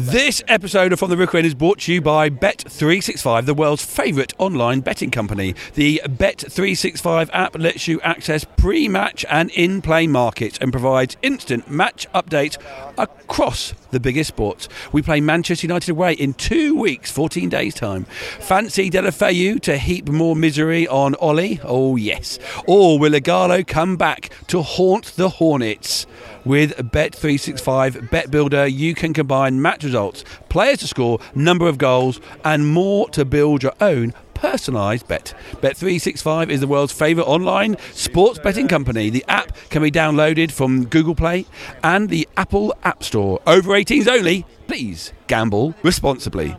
This episode of From the Rookery is brought to you by Bet365, the world's favourite online betting company. The Bet365 app lets you access pre match and in play markets and provides instant match updates across the biggest sports. We play Manchester United away in two weeks, 14 days' time. Fancy Deulofeu to heap more misery on Ollie? Oh, yes. Or will Ighalo come back to haunt the Hornets? With Bet365 Bet Builder, you can combine match results, players to score, number of goals, and more to build your own personalised bet. Bet365 is the world's favourite online sports betting company. The app can be downloaded from Google Play and the Apple App Store. Over 18s only. Please gamble responsibly.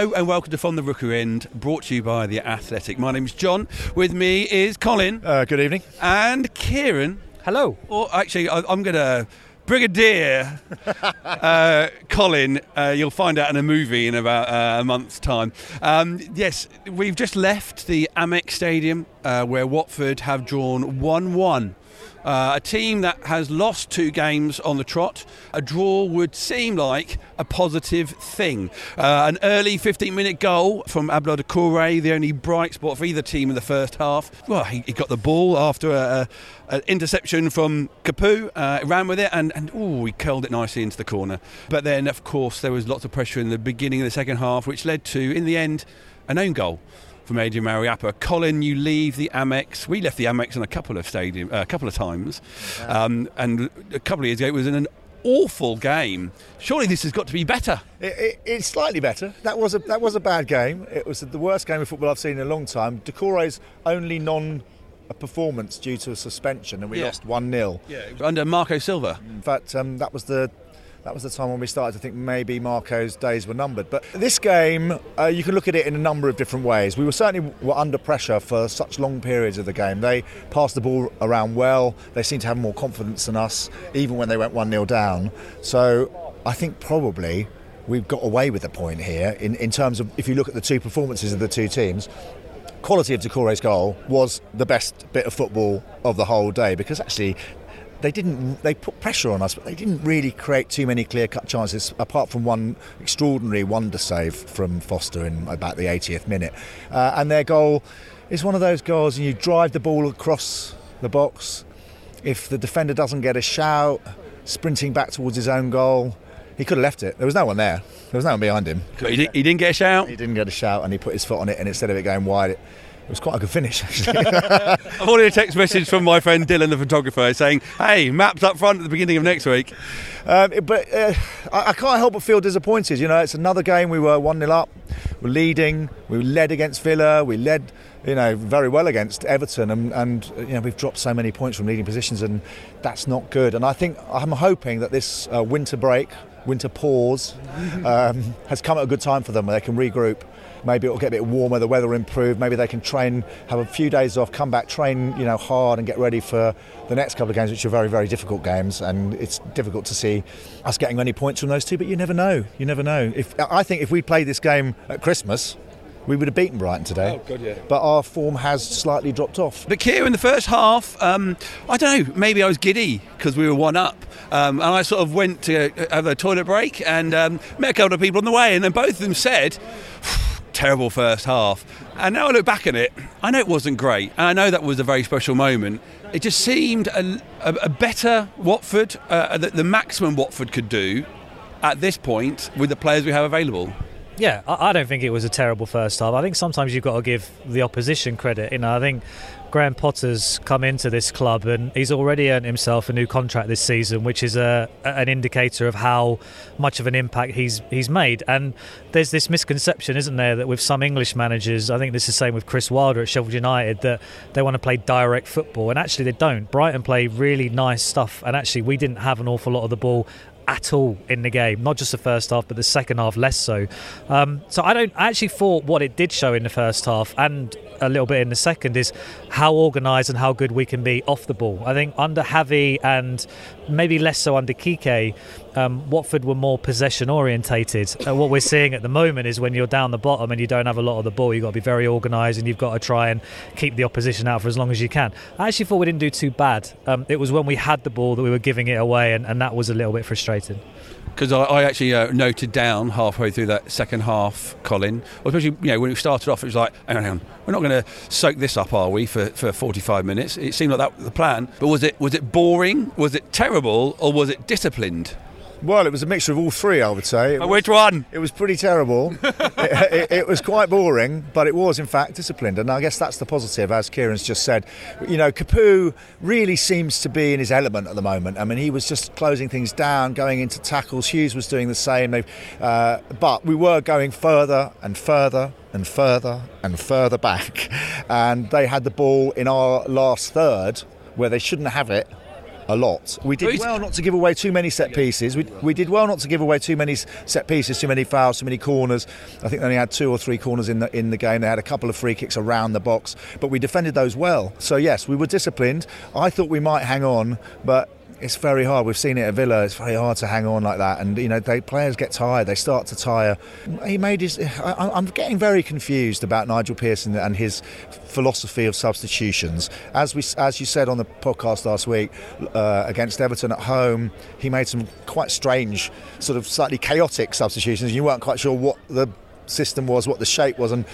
Hello and welcome to From the Rookery End, brought to you by The Athletic. My name's John. With me is Colin Uh, good evening. and Kieran. Hello. Or actually, I, I'm going to. Brigadier uh, Colin, uh, you'll find out in a movie in about uh, a month's time. Um, yes, we've just left the Amex Stadium uh, where Watford have drawn 1 1. Uh, a team that has lost two games on the trot. A draw would seem like a positive thing. Uh, an early 15 minute goal from Abdul Doucouré, the only bright spot for either team in the first half. Well, he, he got the ball after a, a, an interception from Capoue, uh, ran with it, and, and he curled it nicely into the corner. But then, of course, there was lots of pressure in the beginning of the second half, which led to, in the end, an own goal from Adrian Mariappa. Colin, you leave the Amex. We left the Amex in a couple of stadium, uh, a couple of times, um, and a couple of years ago it was in an awful game. Surely this has got to be better. It, it, it's slightly better. That was a that was a bad game. It was the worst game of football I've seen in a long time. Doucouré's only non performance due to a suspension, and we Yeah. lost one 0 Under Marco Silva. In fact, um, that was the that was the time when we started to think maybe Marco's days were numbered. But this game, uh, you can look at it in a number of different ways. We were certainly were under pressure for such long periods of the game. They passed the ball around well. They seemed to have more confidence than us, even when they went one 0 down. So I think probably we've got away with the point here in, in terms of if you look at the two performances of the two teams quality of Doucouré's goal was the best bit of football of the whole day because actually they didn't they put pressure on us but they didn't really create too many clear cut chances apart from one extraordinary wonder save from Foster in about the 80th minute. Uh, and their goal is one of those goals and you drive the ball across the box. If the defender doesn't get a shout sprinting back towards his own goal he could have left it. There was no one there. There was no one behind him. He, di- he didn't get a shout. he didn't get a shout and he put his foot on it and instead of it going wide it, it was quite a good finish actually I've ordered a text message from my friend Dylan, the photographer, saying, "Hey, maps up front at the beginning of next week." Um, but uh, I, I can't help but feel disappointed. You know, it's another game. We were 1 0 up, we're leading, we led against Villa, we led, you know, very well against Everton, and, and you know, we've dropped so many points from leading positions, and that's not good. And I think I'm hoping that this uh, winter break, winter pause, um, has come at a good time for them where they can regroup. Maybe it'll get a bit warmer, the weather will improve. Maybe they can train, have a few days off, come back, train, you know, hard, and get ready for the next couple of games, which are very, very difficult games. And it's difficult to see us getting any points from those two. But you never know. You never know. If I think if we played this game at Christmas, we would have beaten Brighton today. Oh, God, yeah. But our form has slightly dropped off. But Kier, in the first half, um, I don't know, maybe I was giddy because we were one up. Um, and I sort of went to uh, have a toilet break and um, met a couple of people on the way, and then both of them said, terrible first half. And now I look back at it, I know it wasn't great. And I know that was a very special moment. It just seemed a, a, a better Watford, uh, the, the maximum Watford could do at this point with the players we have available. Yeah, I, I don't think it was a terrible first half. I think sometimes you've got to give the opposition credit. You know, I think Graham Potter's come into this club and he's already earned himself a new contract this season, which is a an indicator of how much of an impact he's he's made. And there's this misconception, isn't there, that with some English managers, I think this is the same with Chris Wilder at Sheffield United, that they want to play direct football, and actually they don't. Brighton play really nice stuff, and actually we didn't have an awful lot of the ball at all in the game. Not just the first half, but the second half less so. Um, so I don't. I actually thought what it did show in the first half and a little bit in the second is how organised and how good we can be off the ball. I think under Javi and maybe less so under Kike, um, Watford were more possession orientated. Uh, what we're seeing at the moment is when you're down the bottom and you don't have a lot of the ball, you've got to be very organised and you've got to try and keep the opposition out for as long as you can. I actually thought we didn't do too bad. Um, it was when we had the ball that we were giving it away, and, and that was a little bit frustrating because I, I, actually uh, noted down halfway through that second half, Colin, especially you know when we started off, it was like, hang on, hang on, we're not going to soak this up, are we, for, for 45 minutes? It seemed like that was the plan, but was it was it boring? Was it terrible, or was it disciplined? Well, it was a mixture of all three, I would say. Was, Which one? It was pretty terrible. it, it, it, was quite boring, but it was, in fact, disciplined. And I guess that's the positive, as Kieran's just said. You know, Capoue really seems to be in his element at the moment. I mean, he was just closing things down, going into tackles. Hughes was doing the same. Uh, but we were going further and further and further and further back. And they had the ball in our last third where they shouldn't have it a lot. We did well not to give away too many set pieces. We, we did well not to give away too many set pieces, too many fouls, too many corners. I think they only had two or three corners in the in the game. They had a couple of free kicks around the box, but we defended those well. So yes, we were disciplined. I thought we might hang on, but it's very hard. We've seen it at Villa. It's very hard to hang on like that, and you know, they, players get tired. They start to tire. He made his. I, am getting very confused about Nigel Pearson and his philosophy of substitutions. As we, as you said on the podcast last week uh, against Everton at home, he made some quite strange, sort of slightly chaotic substitutions. You weren't quite sure what the system was, what the shape was, and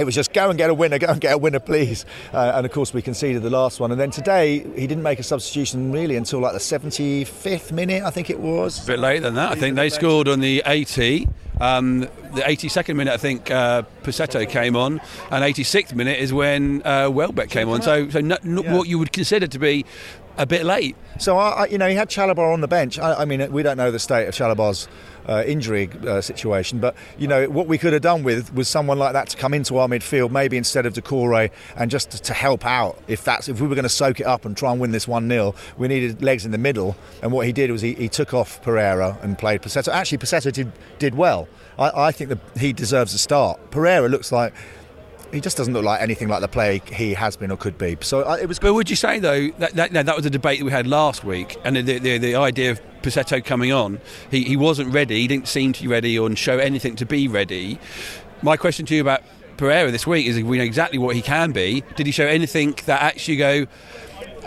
it was just go and get a winner, go and get a winner, please. Uh, and of course, we conceded the last one. And then today, he didn't make a substitution really until like the 75th minute, I think it was. A bit later than that. I think they scored on the 80. Um, the 82nd minute, I think uh, came on, and 86th minute is when uh, Welbeck came on. So, so yeah. what you would consider to be a bit late. So, I, you know, he had Chalobah on the bench. I, I mean, we don't know the state of Chalobah's uh, injury uh, situation. But you know what we could have done with was someone like that to come into our midfield, maybe instead of Doucouré, and just to, to help out. If that's if we were going to soak it up and try and win this one 0 we needed legs in the middle. And what he did was he, he took off Pereira and played Pussetto. Actually, Pussetto did did well. I, I think that he deserves a start. Pereira looks like he just doesn't look like anything like the player he has been or could be. So uh, it was. But would you say though that that, that was a debate that we had last week, and the the, the idea of Pussetto coming on, he, he wasn't ready. He didn't seem to be ready or show anything to be ready. My question to you about Pereira this week is: if we know exactly what he can be, did he show anything that actually go?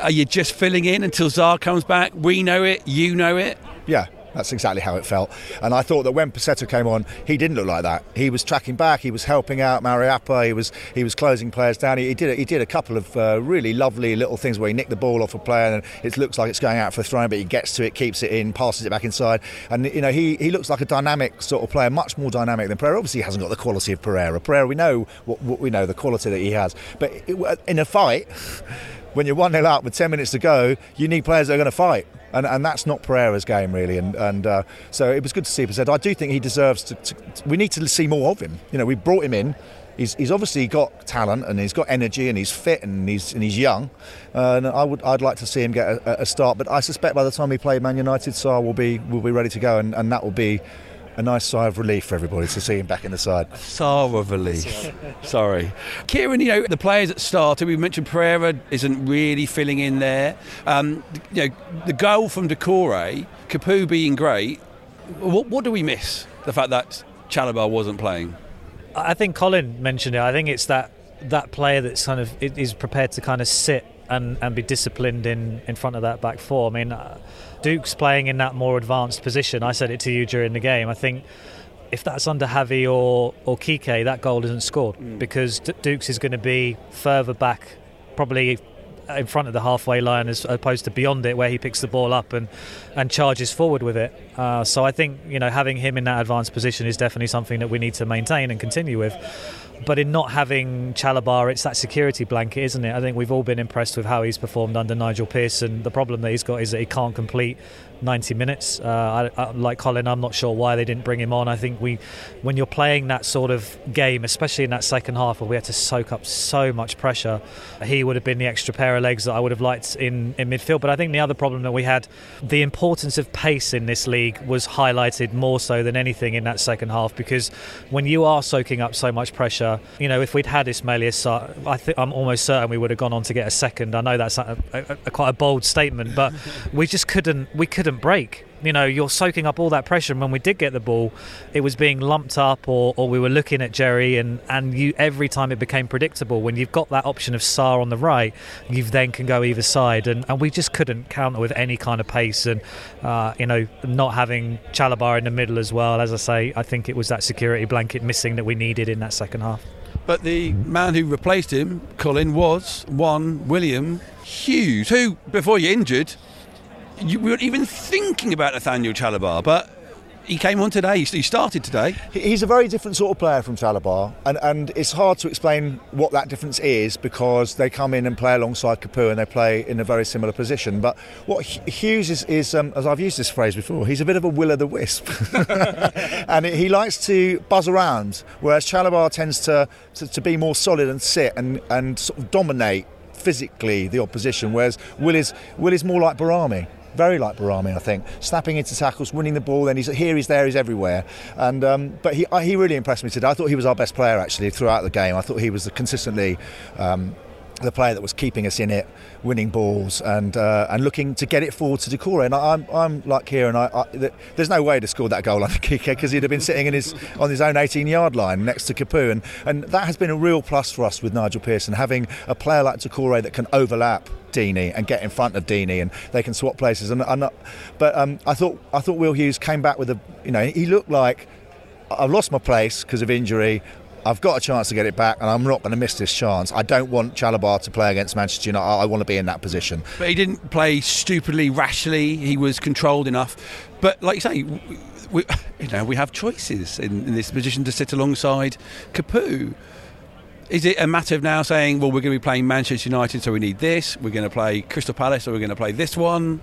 Are you just filling in until Zaha comes back? We know it. You know it. Yeah, that's exactly how it felt. And I thought that when Pussetto came on, he didn't look like that. He was tracking back. He was helping out Mariappa. He was he was closing players down. He, he did he did a couple of uh, really lovely little things where he nicked the ball off a player and it looks like it's going out for a throw, but he gets to it, keeps it in, passes it back inside. And you know he, he looks like a dynamic sort of player, much more dynamic than Pereira. Obviously, he hasn't got the quality of Pereira. Pereira, we know what, what we know the quality that he has, but it, in a fight. When you're 1 0 up with 10 minutes to go, you need players that are going to fight. And, and that's not Pereira's game, really. And, and uh, so it was good to see him. I do think he deserves to, to, We need to see more of him. You know, we brought him in. He's, he's obviously got talent and he's got energy and he's fit and he's and he's young. Uh, and I would I'd like to see him get a, a, start. But I suspect by the time we play Man United, Sarr will be will be ready to go, and, and that will be a nice sigh of relief for everybody to see him back in the side. A sigh of relief. Sorry. Kieran, you know, the players that started, we mentioned Pereira isn't really filling in there. Um, you know, the goal from Doucouré, Capoue being great, what, what do we miss? The fact that Chalobah wasn't playing? I think Colin mentioned it. I think it's that that player that's kind of is prepared to kind of sit and, and be disciplined in, in front of that back four. I mean, uh, Duke's playing in that more advanced position. I said it to you during the game. I think if that's under Javi or, or Kike, that goal isn't scored mm. because D- Dukes is going to be further back, probably in front of the halfway line as opposed to beyond it, where he picks the ball up and, and charges forward with it. Uh, so I think you know having him in that advanced position is definitely something that we need to maintain and continue with. But in not having Chalobah, it's that security blanket, isn't it? I think we've all been impressed with how he's performed under Nigel Pearson. The problem that he's got is that he can't complete 90 minutes. Uh, I, I, like Colin, I'm not sure why they didn't bring him on. I think we, when you're playing that sort of game, especially in that second half where we had to soak up so much pressure, he would have been the extra pair of legs that I would have liked in, in midfield. But I think the other problem that we had, the importance of pace in this league was highlighted more so than anything in that second half because when you are soaking up so much pressure, you know, if we'd had Ismaila Sarr, I think I'm almost certain we would have gone on to get a second. I know that's a, a, a, quite a bold statement, but we just couldn't we couldn't break. You know, you're soaking up all that pressure, and when we did get the ball, it was being lumped up, or, or we were looking at Jerry, and and you every time it became predictable. When you've got that option of Sarr on the right, you then can go either side, and, and we just couldn't counter with any kind of pace, and uh, you know, not having Chalobah in the middle as well. As I say, I think it was that security blanket missing that we needed in that second half. But the man who replaced him, Colin, was one William Hughes, who, before you injured, you weren't even thinking about Nathaniel Chalobah, but he came on today. He started today. He's a very different sort of player from Chalobah, and, and it's hard to explain what that difference is because they come in and play alongside Capoue and they play in a very similar position. But what Hughes is, is um, as I've used this phrase before, he's a bit of a will o' the wisp, and he likes to buzz around, whereas Chalobah tends to, to, to be more solid and sit and, and sort of dominate physically the opposition, whereas Will is Will is more like Behrami very like Behrami, I think, snapping into tackles, winning the ball. Then he's here, he's there, he's everywhere. And um, but he he really impressed me today. I thought he was our best player actually throughout the game. I thought he was consistently. Um, the player that was keeping us in it, winning balls, and uh, and looking to get it forward to Doucouré. And I, am I'm like here, and I, I, there's no way to score that goal under Kike because he'd have been sitting in his on his own 18 yard line next to Capoue, and and that has been a real plus for us with Nigel Pearson having a player like Doucouré that can overlap Deeney and get in front of Deeney, and they can swap places. And, and but um, I thought I thought Will Hughes came back with a you know he looked like I've lost my place because of injury. I've got a chance to get it back, and I'm not going to miss this chance. I don't want Chalobah to play against Manchester United. I, I want to be in that position. But he didn't play stupidly, rashly. He was controlled enough. But like you say, we, you know, we have choices in, in this position to sit alongside Capoue. Is it a matter of now saying, well, we're going to be playing Manchester United, so we need this? We're going to play Crystal Palace, so we're going to play this one?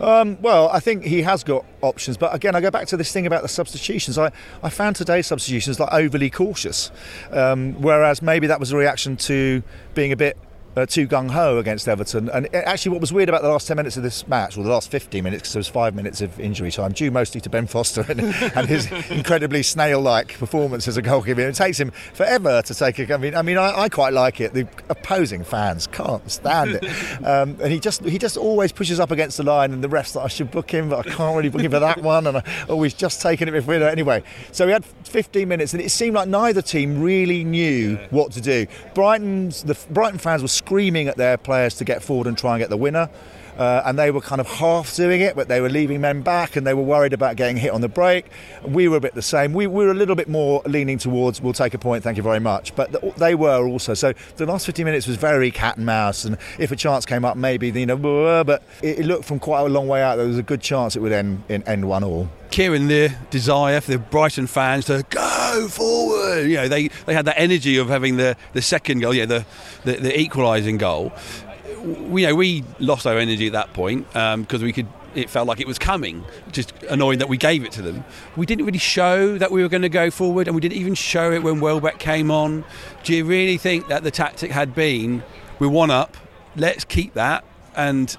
Um, well, I think he has got options, but again, I go back to this thing about the substitutions. I, I found today's substitutions like overly cautious, um, whereas maybe that was a reaction to being a bit uh, too gung ho against Everton. And actually, what was weird about the last 10 minutes of this match, or the last 15 minutes, because there was five minutes of injury time, due mostly to Ben Foster and, and his incredibly snail like performance as a goalkeeper. It takes him forever to take a. I mean, I, mean I, I quite like it. The opposing fans can't stand it. Um, and he just he just always pushes up against the line, and the refs that I should book him, but I can't really book him for that one. And I always just taking it before. Anyway, so we had 15 minutes, and it seemed like neither team really knew what to do. Brighton's the Brighton fans were screaming at their players to get forward and try and get the winner. Uh, and they were kind of half doing it, but they were leaving men back and they were worried about getting hit on the break. We were a bit the same. We, we were a little bit more leaning towards, we'll take a point, thank you very much. But the, they were also. So the last 50 minutes was very cat and mouse. And if a chance came up, maybe, you know, but it, it looked from quite a long way out, there was a good chance it would end, in end one all. Kieran, the desire for the Brighton fans to go forward. You know, they, they had that energy of having the, the second goal, yeah, the, the, the equalising goal. We, you know, we lost our energy at that point because um, we could. It felt like it was coming. Just annoying that we gave it to them. We didn't really show that we were going to go forward, and we didn't even show it when Welbeck came on. Do you really think that the tactic had been, we're one up, let's keep that, and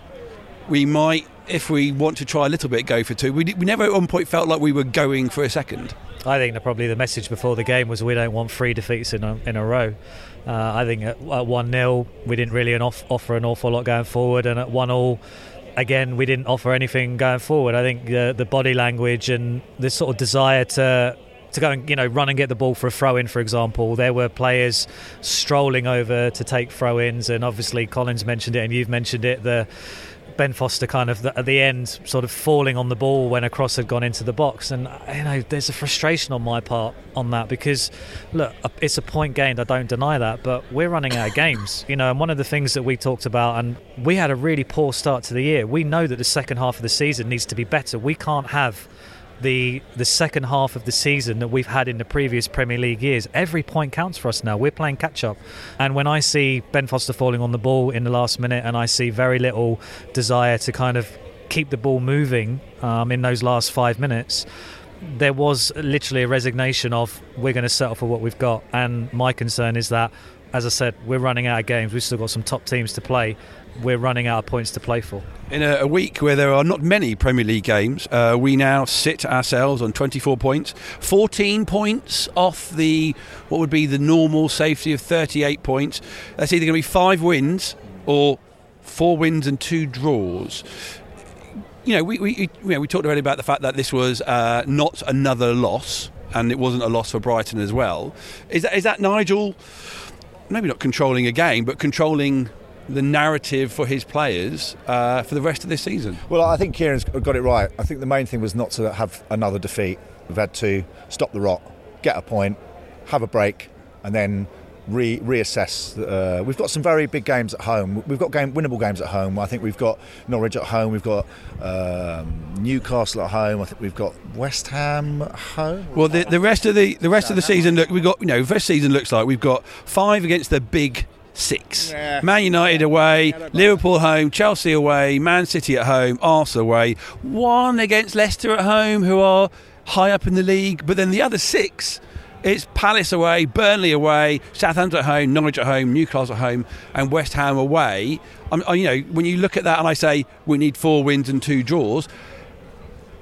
we might if we want to try a little bit, go for two. We, we never at one point felt like we were going for a second. I think that probably the message before the game was we don't want three defeats in a, in a row. Uh, I think at, at 1 0, we didn't really off, offer an awful lot going forward, and at 1 0, again, we didn't offer anything going forward. I think the, the body language and this sort of desire to to go and you know run and get the ball for a throw in, for example. There were players strolling over to take throw ins, and obviously Colin's mentioned it, and you've mentioned it. The Ben Foster kind of at the end sort of falling on the ball when a cross had gone into the box. And you know there's a frustration on my part on that because look it's a point gained. I don't deny that but we're running out of games you know and one of the things that we talked about and we had a really poor start to the year. We know that the second half of the season needs to be better. We can't have the the second half of the season that we've had in the previous Premier League years. Every point counts for us now. We're playing catch up, and when I see Ben Foster falling on the ball in the last minute, and I see very little desire to kind of keep the ball moving um, in those last five minutes. There was literally a resignation of we're going to settle for what we've got, and my concern is that, as I said, we're running out of games. We've still got some top teams to play. We're running out of points to play for. In a, week where there are not many Premier League games, uh, we now sit ourselves on 24 points, 14 points off the what would be the normal safety of 38 points. That's either going to be five wins or four wins and two draws you know, we, we, you know, we talked already about the fact that this was uh, not another loss, and it wasn't a loss for Brighton as well. Is that, is that Nigel? Maybe not controlling a game, but controlling the narrative for his players uh, for the rest of this season. Well, I think Kieran's got it right. I think the main thing was not to have another defeat. We've had to stop the rot, get a point, have a break, and then re- reassess. Uh, we've got some very big games at home. We've got game winnable games at home. I think we've got Norwich at home. We've got um, Newcastle at home. I think we've got West Ham at home. Well, the, the rest of the the rest of the season look We've got you know first season looks like we've got five against the big six. Yeah. Man United away, yeah, Liverpool home, Chelsea away, Man City at home, Arsenal away. One against Leicester at home, who are high up in the league, but then the other six it's Palace away, Burnley away, Southampton at home, Norwich at home, Newcastle at home, and West Ham away. I'm, you know, when you look at that and I say we need four wins and two draws,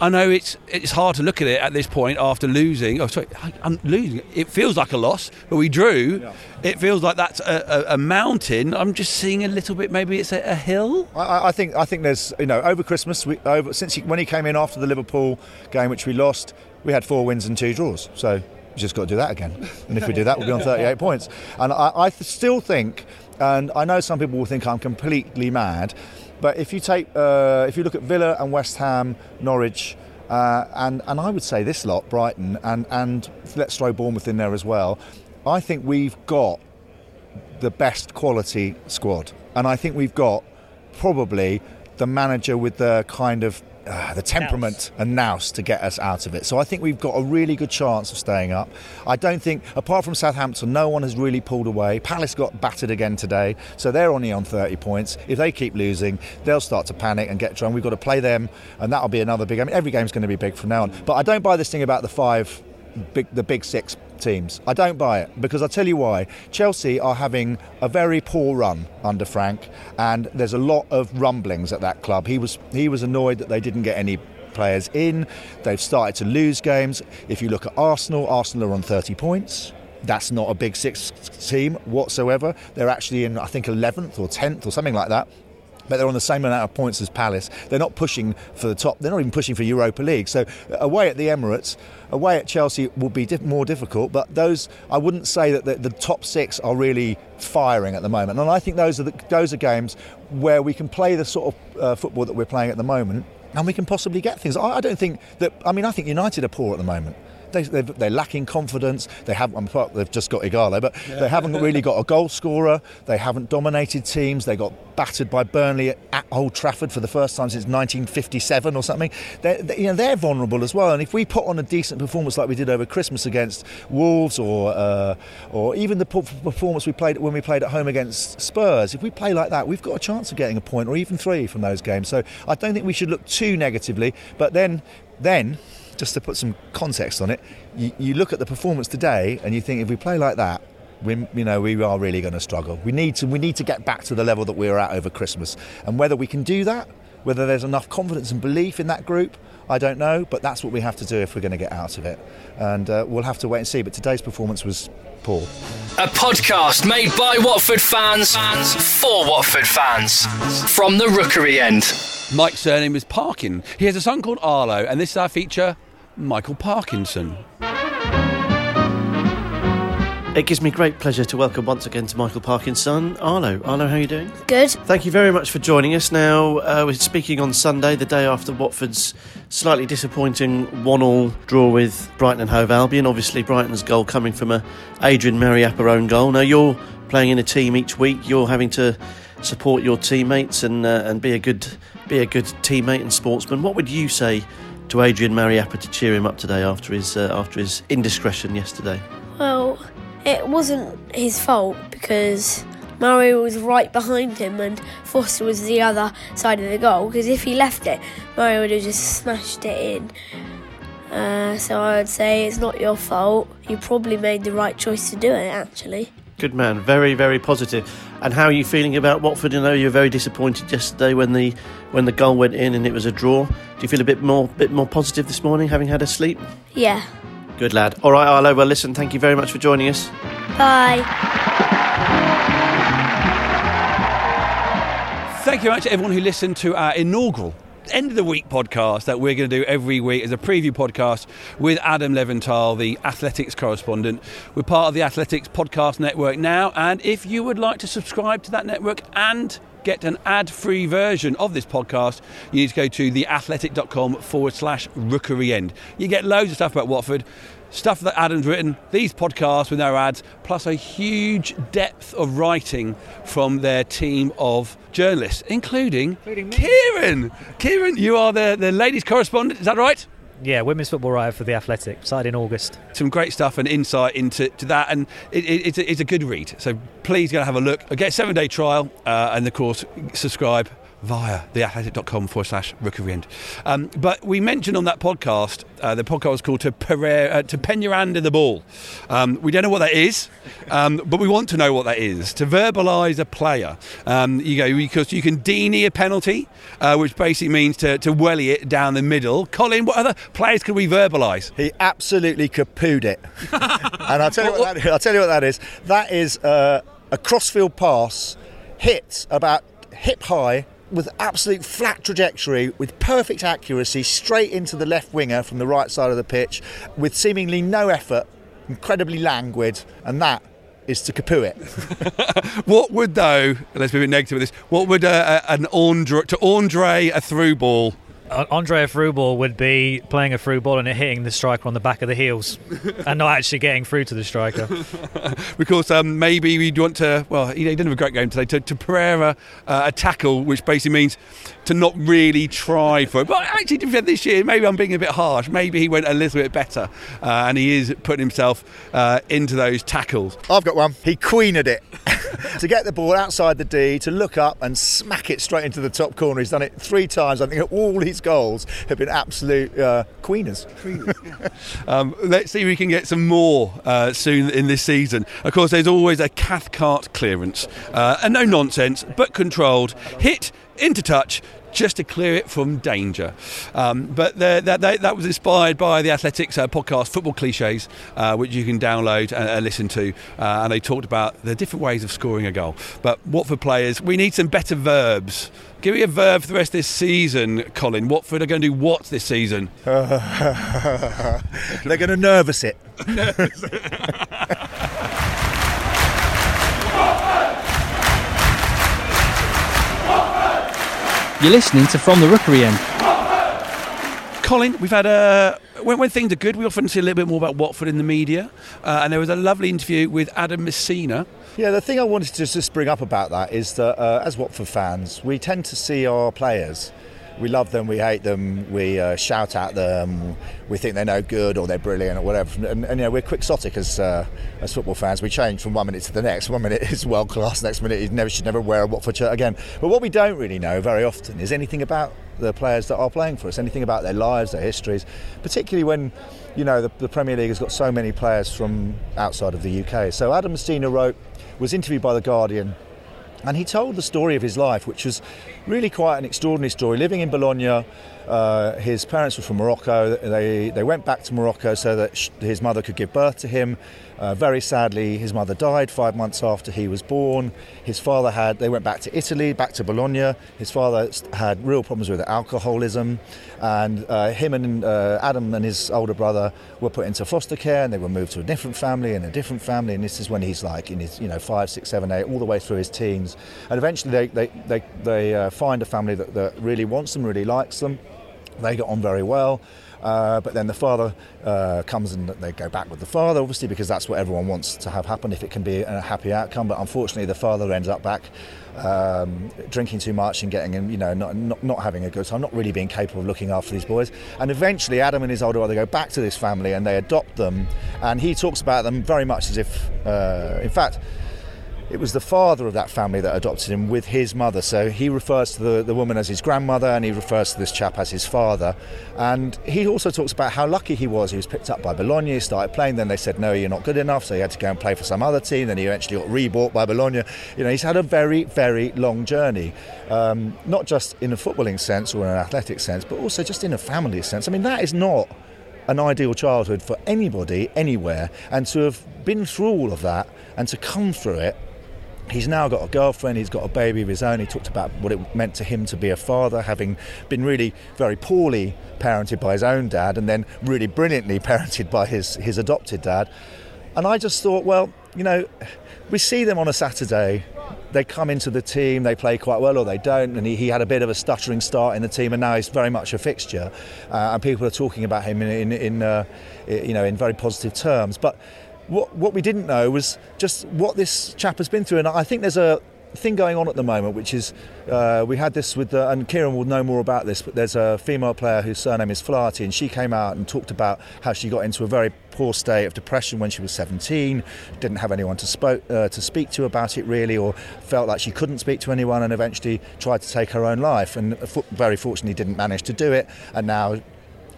I know it's it's hard to look at it at this point after losing. Oh, sorry, I'm losing. It feels like a loss, but we drew. Yeah. It feels like that's a, a, a, mountain. I'm just seeing a little bit. Maybe it's a, a hill. I, I, think I think there's you know over Christmas, we, over since he, when he came in after the Liverpool game, which we lost, we had four wins and two draws. So we just got to do that again. And if we do that, we'll be on 38 points. And I, I still think, and I know some people will think I'm completely mad, but if you take, uh, if you look at Villa and West Ham, Norwich, uh, and and I would say this lot, Brighton, and and let's throw Bournemouth in there as well. I think we've got the best quality squad, and I think we've got probably the manager with the kind of uh, the temperament and nous to get us out of it. So I think we've got a really good chance of staying up. I don't think, apart from Southampton, no one has really pulled away. Palace got battered again today, so they're only on 30 points. If they keep losing, they'll start to panic and get drunk. We've got to play them, and that'll be another big. I mean, every game's going to be big from now on. But I don't buy this thing about the five, big, the big six teams. I don't buy it because I'll tell you why. Chelsea are having a very poor run under Frank, and there's a lot of rumblings at that club. He was he was annoyed that they didn't get any players in. They've started to lose games. If you look at Arsenal, Arsenal are on 30 points. That's not a big six team whatsoever. They're actually in, I think, 11th or 10th or something like that but they're on the same amount of points as Palace. They're not pushing for the top. They're not even pushing for Europa League. So away at the Emirates, away at Chelsea will be diff- more difficult. But those, I wouldn't say that the, the, top six are really firing at the moment. And I think those are the, those are games where we can play the sort of uh, football that we're playing at the moment, and we can possibly get things. I, I don't think that. I mean, I think United are poor at the moment they, they're lacking confidence. They have, I'm they've just got Ighalo, but yeah. they haven't really got a goal scorer. They haven't dominated teams. They got battered by Burnley at Old Trafford for the first time since 1957 or something. They're, they, you know, they're vulnerable as well. And if we put on a decent performance like we did over Christmas against Wolves, or uh, or even the performance we played when we played at home against Spurs, if we play like that, we've got a chance of getting a point or even three from those games. So I don't think we should look too negatively. But then, then just to put some context on it, you, you look at the performance today and you think if we play like that, we, you know, we are really going to struggle. We need to, we need to get back to the level that we were at over Christmas. And whether we can do that, whether there's enough confidence and belief in that group, I don't know. But that's what we have to do if we're going to get out of it. And uh, we'll have to wait and see. But today's performance was poor. A podcast made by Watford fans, fans for Watford fans. From the Rookery end. Mike's surname is Parkin. He has a son called Arlo, and this is our feature Michael Parkinson. It gives me great pleasure to welcome once again to Michael Parkinson. Arlo, Arlo, how are you doing? Good. Thank you very much for joining us. Now, uh, we're speaking on Sunday, the day after Watford's slightly disappointing one-all draw with Brighton and Hove Albion. Obviously, Brighton's goal coming from a Adrian Mariappa own goal. Now, you're playing in a team each week. You're having to support your teammates and uh, and be a good be a good teammate and sportsman. What would you say to Adrian Mariappa to cheer him up today after his uh, after his indiscretion yesterday? Well, it wasn't his fault because Mario was right behind him and Foster was the other side of the goal. Because if he left it, Mario would have just smashed it in. Uh, so I would say it's not your fault. You probably made the right choice to do it, actually. Good man, very very positive. And how are you feeling about Watford? I know you were very disappointed yesterday when the when the goal went in and it was a draw. Do you feel a bit more bit more positive this morning, having had a sleep? Yeah. Good lad. All right, Arlo. Well, listen. Thank you very much for joining us. Bye. Thank you very much to everyone who listened to our inaugural end of the week podcast that we're going to do every week as a preview podcast with Adam Leventhal, the Athletic's correspondent. We're part of the Athletic's Podcast Network now, and if you would like to subscribe to that network and get an ad free version of this podcast, you need to go to theathletic.com forward slash rookery end. You get loads of stuff about Watford stuff that Adam's written, these podcasts with no ads, plus a huge depth of writing from their team of journalists, including, Including. Kieran. Kieran, you are the, the ladies' correspondent, is that right? Yeah, women's football writer for the Athletic, started in August. Some great stuff and insight into to that, and it, it, it's, a, it's a good read. So please go and have a look. Get a seven day trial, uh, and of course, subscribe via theathletic.com forward slash rookery end. Um, but we mentioned on that podcast, uh, the podcast was called To, Pereira, uh, to Peñaranda the Ball. Um, we don't know what that is, um, but we want to know what that is. To verbalise a player, um, you go, because you can dini a penalty, uh, which basically means to, to welly it down the middle. Colin, what other players could we verbalise? He absolutely kapooed it. and I'll tell, you what that, I'll tell you what that is. That is uh, a crossfield pass hit about hip high with absolute flat trajectory with perfect accuracy straight into the left winger from the right side of the pitch with seemingly no effort, incredibly languid, and that is to kapoo it. What would, though, let's be a bit negative with this, what would uh, an Andre, to Andre a through ball Andrea through ball would be playing a through ball and it hitting the striker on the back of the heels and not actually getting through to the striker. because um, maybe we'd want to. Well, he didn't have a great game today. To, to Pereira uh, a tackle, which basically means to not really try for it. But actually, to be this year, maybe I'm being a bit harsh. Maybe he went a little bit better, uh, and he is putting himself uh, into those tackles. I've got one. He queened it. to get the ball outside the D, to look up and smack it straight into the top corner. He's done it three times. I think all his goals have been absolute uh, queeners. Um, let's see if we can get some more uh, soon in this season. Of course, there's always a Cathcart clearance, uh, and no nonsense, but controlled. Hit into touch. Just to clear it from danger. Um, but the, that, that, that was inspired by the Athletic's uh, podcast, Football Cliches, uh, which you can download and, and listen to. Uh, and they talked about the different ways of scoring a goal. But Watford players, we need some better verbs. Give me a verb for the rest of this season, Colin. Watford are going to do what this season? They're going to nervous it. You're listening to From the Rookery End. Colin, we've had a. When, when things are good, we often see a little bit more about Watford in the media. Uh, and there was a lovely interview with Adam Masina. Yeah, the thing I wanted to just bring up about that is that uh, as Watford fans, we tend to see our players. We love them, we hate them, we uh, shout at them, we think they're no good or they're brilliant or whatever. And, and you know, we're quixotic as uh, as football fans. We change from one minute to the next. One minute is world class, next minute he never should never wear a Watford shirt again. But what we don't really know very often is anything about the players that are playing for us, anything about their lives, their histories, particularly when you know the, the Premier League has got so many players from outside of the UK. So Adam Masina wrote, was interviewed by the Guardian and he told the story of his life, which was really quite an extraordinary story. Living in Bologna, uh, his parents were from Morocco. They, they went back to Morocco so that his mother could give birth to him. Uh, very sadly, his mother died five months after he was born. His father had, they went back to Italy, back to Bologna. His father had real problems with alcoholism. And uh, him and uh, Adam and his older brother were put into foster care and they were moved to a different family and a different family. And this is when he's like in his, you know, five, six, seven, eight, all the way through his teens. And eventually they, they, they, they uh, find a family that, that really wants them, really likes them. They get on very well. Uh, but then the father uh, comes and they go back with the father, obviously, because that's what everyone wants to have happen if it can be a happy outcome. But unfortunately, the father ends up back um, drinking too much and getting, you know, not, not, not having a good time, not really being capable of looking after these boys. And eventually, Adam and his older brother go back to this family and they adopt them. And he talks about them very much as if, uh, in fact, it was the father of that family that adopted him with his mother. So he refers to the, the woman as his grandmother and he refers to this chap as his father. And he also talks about how lucky he was. He was picked up by Bologna, he started playing, then they said, no, you're not good enough. So he had to go and play for some other team. Then he eventually got rebought by Bologna. You know, he's had a very, very long journey, um, not just in a footballing sense or in an athletic sense, but also just in a family sense. I mean, that is not an ideal childhood for anybody, anywhere. And to have been through all of that and to come through it He's now got a girlfriend, he's got a baby of his own. He talked about what it meant to him to be a father, having been really very poorly parented by his own dad and then really brilliantly parented by his, his adopted dad. And I just thought, well, you know, we see them on a Saturday. They come into the team, they play quite well or they don't. And he, he had a bit of a stuttering start in the team, and now he's very much a fixture. Uh, and people are talking about him in, in, in uh, you know, in very positive terms. But what, what we didn't know was just what this chap has been through. And I think there's a thing going on at the moment, which is uh, we had this with, uh, and Kieran will know more about this, but there's a female player whose surname is Flaherty, and she came out and talked about how she got into a very poor state of depression when she was 17, didn't have anyone to, spoke, uh, to speak to about it really, or felt like she couldn't speak to anyone, and eventually tried to take her own life, and very fortunately didn't manage to do it, and now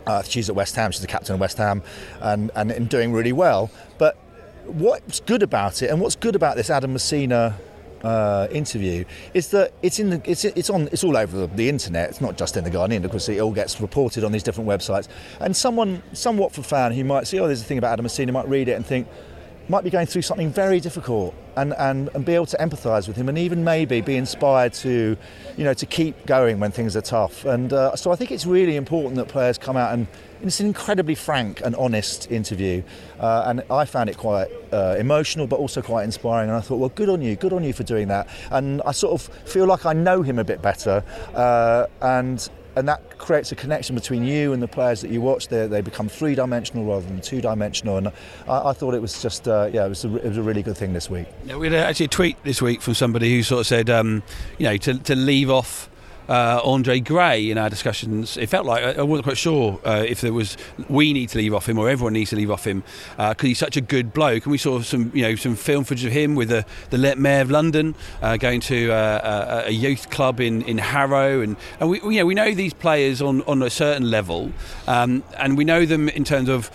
uh, she's at West Ham. She's the captain of West Ham, and, and, and doing really well. But what's good about it, and what's good about this Adam Masina uh, interview is that it's in the it's it's on it's all over the, the, internet. It's not just in the Guardian because it all gets reported on these different websites. And someone, some Watford fan who might see, oh, there's a thing about Adam Masina, might read it and think, might be going through something very difficult and, and, and be able to empathise with him and even maybe be inspired to, you know, to keep going when things are tough. And uh, so I think it's really important that players come out and it's an incredibly frank and honest interview. Uh, and I found it quite uh, emotional but also quite inspiring. And I thought, well, good on you, good on you for doing that. And I sort of feel like I know him a bit better. Uh, and and that creates a connection between you and the players that you watch. They, they become three dimensional rather than two dimensional. And I, I, thought it was just, uh, yeah, it was, a, it was a really good thing this week. Yeah, we had actually a tweet this week from somebody who sort of said, um, you know, to, to leave off uh, Andre Gray in our discussions. It felt like I wasn't quite sure uh, if there was we need to leave off him or everyone needs to leave off him because uh, he's such a good bloke. And we saw some you know some film footage of him with the the Mayor of London uh, going to uh, a youth club in, in Harrow, and, and we you know we know these players on on a certain level, um, and we know them in terms of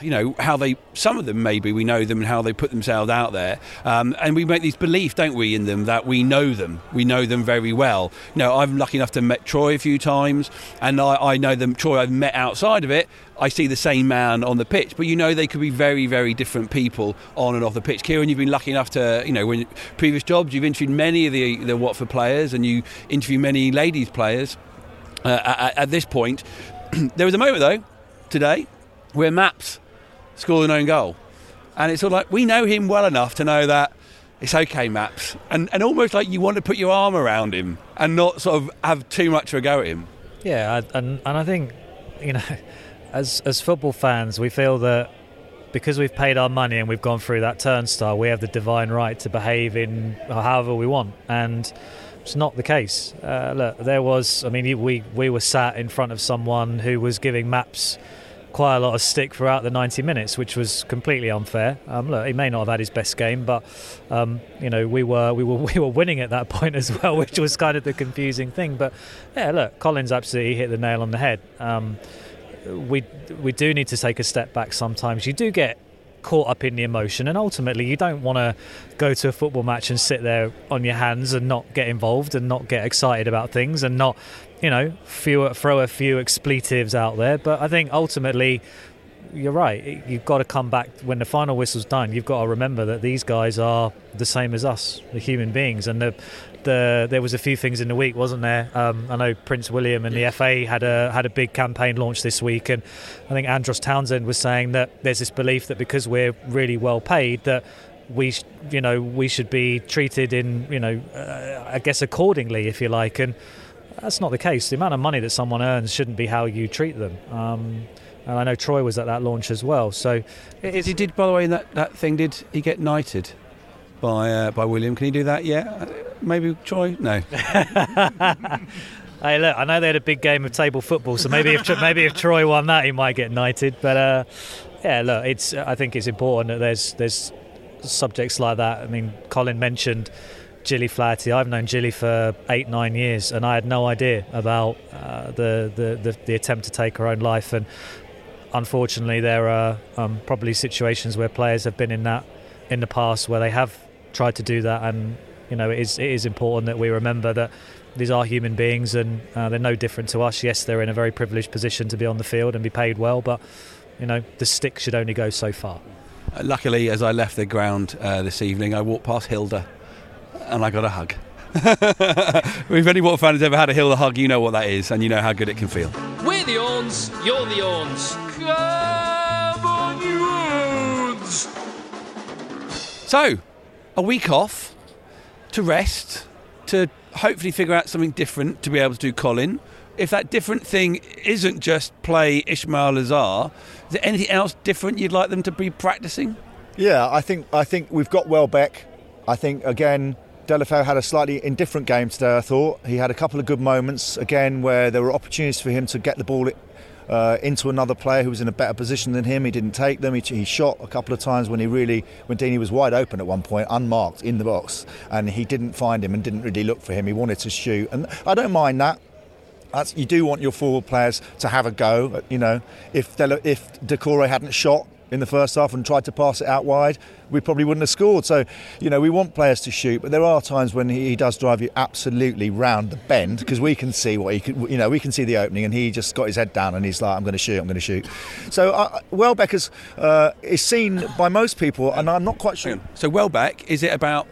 you know how they some of them maybe we know them and how they put themselves out there. Um, and we make this belief don't we in them that we know them. We know them very well. You know I'm lucky enough to met Troy a few times and I, I know them Troy I've met outside of it I see the same man on the pitch. But you know they could be very very different people on and off the pitch. Kieran you've been lucky enough to you know when previous jobs you've interviewed many of the, the Watford players and you interview many ladies players uh, at, at this point. There was a moment though today where Maps scored an own goal. And it's all like, we know him well enough to know that it's okay, Maps. And, and almost like you want to put your arm around him and not sort of have too much of a go at him. Yeah, and, and I think, you know, as, as football fans, we feel that because we've paid our money and we've gone through that turnstile, we have the divine right to behave in however we want. And it's not the case. Uh, look, there was, I mean, we, we were sat in front of someone who was giving Maps quite a lot of stick throughout the 90 minutes, which was completely unfair. Um, look, he may not have had his best game, but um, you know we were we were we were winning at that point as well, which was kind of the confusing thing. But yeah, look, Colin's absolutely hit the nail on the head. Um, we we do need to take a step back sometimes. You do get caught up in the emotion and ultimately you don't want to go to a football match and sit there on your hands and not get involved and not get excited about things and not you know, few, throw a few expletives out there. But I think ultimately, you're right. You've got to come back when the final whistle's done. You've got to remember that these guys are the same as us, the human beings. And the, the there was a few things in the week, wasn't there? Um, I know Prince William and the FA had a had a big campaign launch this week, and I think Andros Townsend was saying that there's this belief that because we're really well paid that we you know we should be treated in you know uh, I guess accordingly if you like and that's not the case. The amount of money that someone earns shouldn't be how you treat them. Um, and I know Troy was at that launch as well. So he did, by the way, in that, that thing, did he get knighted by uh, by William? Can he do that yet? Uh, maybe Troy? No. hey, look, I know they had a big game of table football, so maybe if maybe if Troy won that, he might get knighted. But uh, yeah, look, it's I think it's important that there's there's subjects like that. I mean, Colin mentioned. Gilly Flaherty. I've known Gilly for eight, nine years, and I had no idea about uh, the, the, the, the, attempt to take her own life. And unfortunately, there are um, probably situations where players have been in that in the past where they have tried to do that, and you know it is it is important that we remember that these are human beings and uh, they're no different to us. Yes, they're in a very privileged position to be on the field and be paid well, but you know the stick should only go so far. Luckily, as I left the ground uh, this evening, I walked past Hilda and I got a hug. if any Watford fan has ever had a Hilda hug, you know what that is and you know how good it can feel. We're the Orns, you're the Orns. Come on, you Orns! So, a week off to rest, to hopefully figure out something different to be able to do Colin. If that different thing isn't just play Ismaila Sarr, is there anything else different you'd like them to be practicing? Yeah, I think I think we've got Welbeck. I think again Deulofeu had a slightly indifferent game today. I thought he had a couple of good moments again where there were opportunities for him to get the ball uh, into another player who was in a better position than him. He didn't take them. He, he, shot a couple of times when he really, when Deeney was wide open at one point, unmarked in the box, and he didn't find him and didn't really look for him. He wanted to shoot, and I don't mind that. That's, you do want your forward players to have a go. You know, if if Doucouré hadn't shot, in the first half and tried to pass it out wide, we probably wouldn't have scored. So, you know, we want players to shoot, but there are times when he, does drive you absolutely round the bend because we can see what he can, you know, we can see the opening and he just got his head down and he's like, I'm going to shoot, I'm going to shoot. So, uh, Welbeck is, uh, is seen by most people, and I'm not quite sure. So, Welbeck, is it about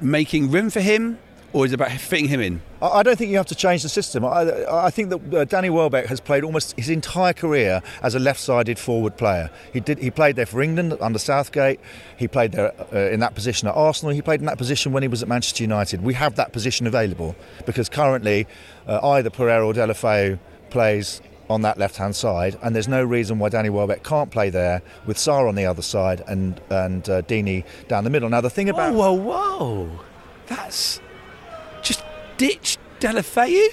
making room for him? Or is it about fitting him in? I don't think you have to change the system. I, I think that uh, Danny Welbeck has played almost his entire career as a left-sided forward player. He did. He played there for England under Southgate. He played there uh, in that position at Arsenal. He played in that position when he was at Manchester United. We have that position available because currently uh, either Pereyra or Deulofeu plays on that left-hand side, and there's no reason why Danny Welbeck can't play there with Sarr on the other side and and uh, Deeney down the middle. Now the thing about whoa, whoa, whoa, that's just ditch Deulofeu?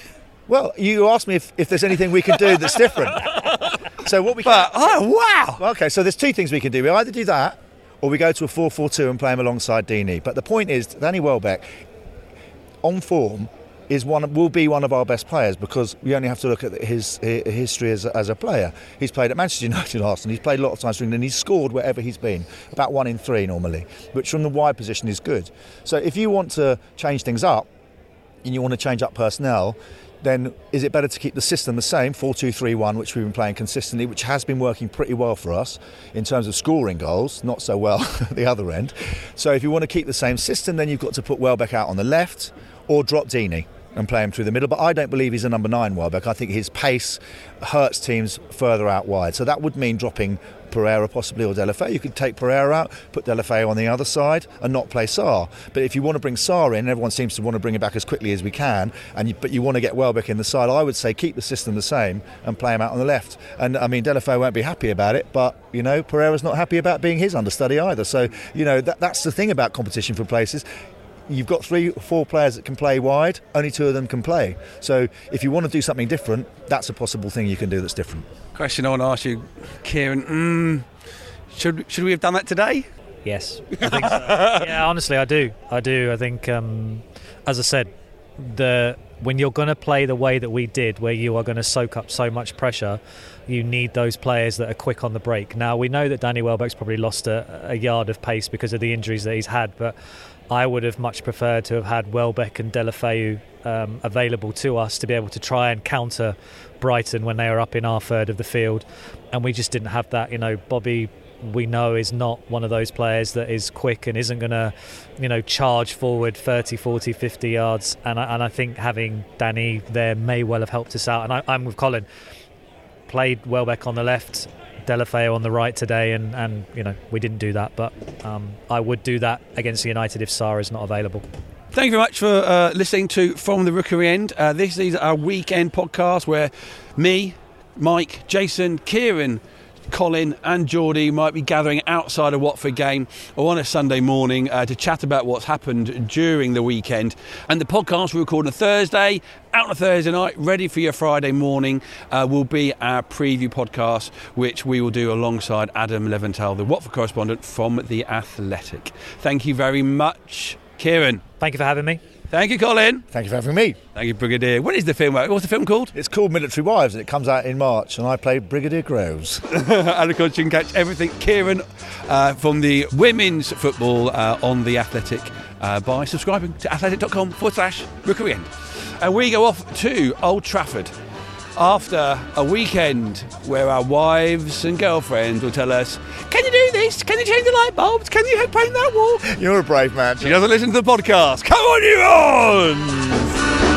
Well, you asked me if, if there's anything we can do that's different. so what we can, but, oh wow! Okay, so there's two things we can do. We either do that, or we go to a 4-4-2 and play him alongside Deeney. But the point is, Danny Welbeck, on form, is one will be one of our best players because we only have to look at his, his history as, as a player. He's played at Manchester United, Arsenal. He's played a lot of times for England. He's scored wherever he's been, about one in three normally, which from the wide position is good. So if you want to change things up, and you want to change up personnel, then is it better to keep the system the same, 4 2 3 1, which we've been playing consistently, which has been working pretty well for us in terms of scoring goals, not so well at the other end. So if you want to keep the same system, then you've got to put Welbeck out on the left or drop Deeney and play him through the middle. But I don't believe he's a number nine Welbeck. I think his pace hurts teams further out wide. So that would mean dropping Pereyra possibly or Deulofeu. You could take Pereyra out, put Deulofeu on the other side, and not play Sarr. But if you want to bring Sarr in, everyone seems to want to bring him back as quickly as we can, and you, but you want to get Welbeck in the side. I would say keep the system the same and play him out on the left. And I mean Deulofeu won't be happy about it, but you know Pereyra's not happy about being his understudy either. So you know that, that's the thing about competition for places you've got three or four players that can play wide, only two of them can play. So if you want to do something different, that's a possible thing you can do that's different. Question I want to ask you, Kieran. Mm, should should we have done that today? Yes, I think so. yeah, honestly, I do. I do. I think, um, as I said, the when you're going to play the way that we did, where you are going to soak up so much pressure, you need those players that are quick on the break. Now we know that Danny Welbeck's probably lost a, a yard of pace because of the injuries that he's had, but I would have much preferred to have had Welbeck and Deulofeu um, available to us to be able to try and counter Brighton when they were up in our third of the field, and we just didn't have that. You know, Bobby we know is not one of those players that is quick and isn't going to, you know, charge forward 30, 40, 50 yards. And I, and I think having Danny there may well have helped us out. And I, I'm with Colin. Played Welbeck on the left, Deulofeu on the right today, and, and you know we didn't do that. But um, I would do that against the United if Sarr is not available. Thank you very much for uh, listening to From the Rookery End. Uh, this is our weekend podcast where me, Mike, Jason, Kieran, Colin and Geordie might be gathering outside a Watford game or on a Sunday morning uh, to chat about what's happened during the weekend. And the podcast we record on Thursday, out on a Thursday night, ready for your Friday morning, uh, will be our preview podcast, which we will do alongside Adam Leventhal, the Watford correspondent from The Athletic. Thank you very much, Kieran. Thank you for having me. Thank you, Colin. Thank you for having me. Thank you, Brigadier. What is the film? What's the film called? It's called Military Wives and it comes out in March and I play Brigadier Groves. and of course, you can catch everything Kieran uh, from the women's football uh, on The Athletic uh, by subscribing to athletic.com forward slash rookery end. And we go off to Old Trafford after a weekend where our wives and girlfriends will tell us, Can you do this? Can you change the light bulbs? Can you paint that wall? You're a brave man. She doesn't listen to the podcast. Come on, you on!